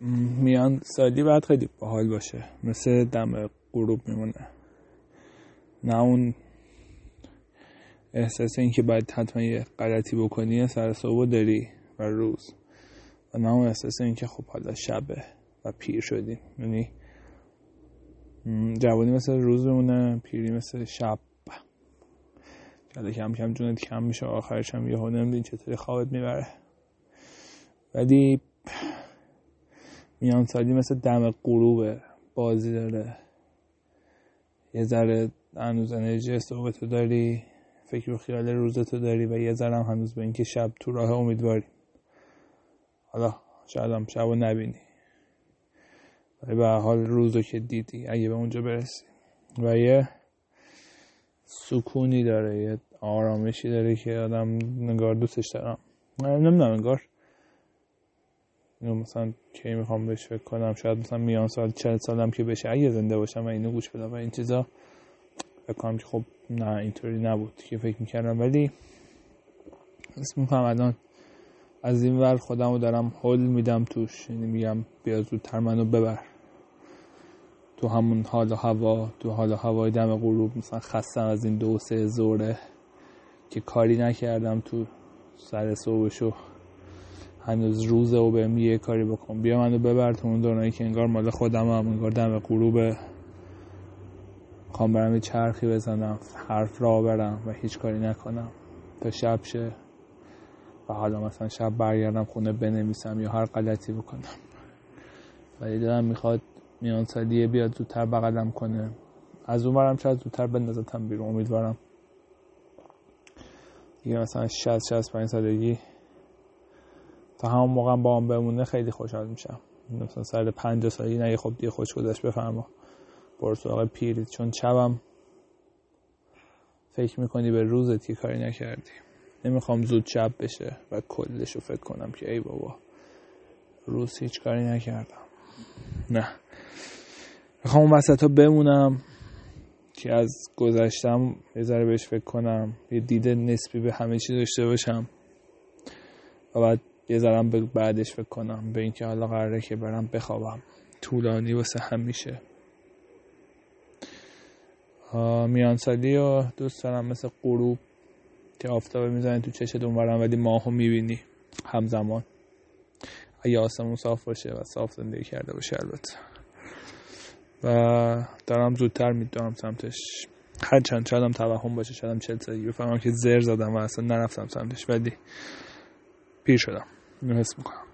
میان سالی باید خیلی باحال باشه. مثل دم غروب میمونه. نه اون احساس اینکه باید حتما یه غلطی بکنی سر صبح داری و روز. و نه اون احساس اینکه خب حالا شبه و پیر شدیم. یعنی جوانی مثل روز بمونه پیری مثل شب. که کم کم جونت کم میشه آخرش هم یهو نمیدین چطوری خوابت می‌بره. ولی میان سالی مثل دم غروبه بازی داره. یه ذره هنوز انرژی صبح تو داری فکر و خیال روزتو داری و یه ذره هم هنوز به اینکه شب تو راه امیدواری حالا شاید هم شب رو نبینی. ولی به حال روزو که دیدی اگه به اونجا برسی. و یه سکونی داره یه آرامشی داره که آدم نگار دوستش دارم. نمی‌دونم نگار اینو مثلا کی می‌خوام بهش فکر کنم شاید مثلا میان سال چل سالم که بشه اگه زنده باشم و اینو گوش بدم و این چیزا فکر کنم که خب نه اینطوری نبود که فکر می‌کردم. ولی اسم می‌کنم الان از این ور خودم رو دارم حل میدم توش. یعنی میگم بیا زودتر منو ببر. تو همون حال و هوا تو حال و هوای دم غروب مثلا خستم از این دو سه زوره که کاری نکردم تو سر صبحشو. هنوز روزه و بهم یه کاری بکن. بیا منو ببر تو اون دورانی که انگار مال خودم هم انگار دم غروبه خوام برم چرخی بزنم حرف را برم و هیچ کاری نکنم. تا شب شه و حالا مثلا شب برگردم خونه بنویسم یا هر غلطی بکنم. ولی دلم می‌خواد میان سالیه بیاد زودتر بغلم کنه. از اون برم شاید زودتر بندازتم بیرون. امیدوارم. دیگه مثلا 60 65 سالگی همون موقع با هم بمونه خیلی خوشحال میشم. مثلا سر 50 سالگی نگه خب دیگه خوش گذشت. بفرما. برو سراغ پیرید چون شبم فکر می‌کنی به روزت که کاری نکردی. نمی‌خوام زود شب بشه و کلش رو فکر کنم که ای بابا روز هیچ کاری نکردم. نه. می‌خوام اون وسط ها بمونم. که از گذشتم یه ذره بهش فکر کنم. یه دیده نسبی به همه چی داشته باشم. و بعد یه ذرم بعدش فکر کنم به اینکه حالا قراره که برم بخوابم. طولانی واسه همیشه میانسالی و دوست دارم مثل غروب که آفتاب می‌زنه تو چشت اونورم ولی ماهو می‌بینی. همزمان. اگه آسمون صاف باشه و صاف زندگی کرده باشه البته. و دارم زودتر می‌دونم سمتش. هر چند شاید هم توهم باشه شاید هم چل سالی بفهمم که زر زدم و اصلا نرفتم سمتش. ولی پیر شدم. اینو حس می‌کنم.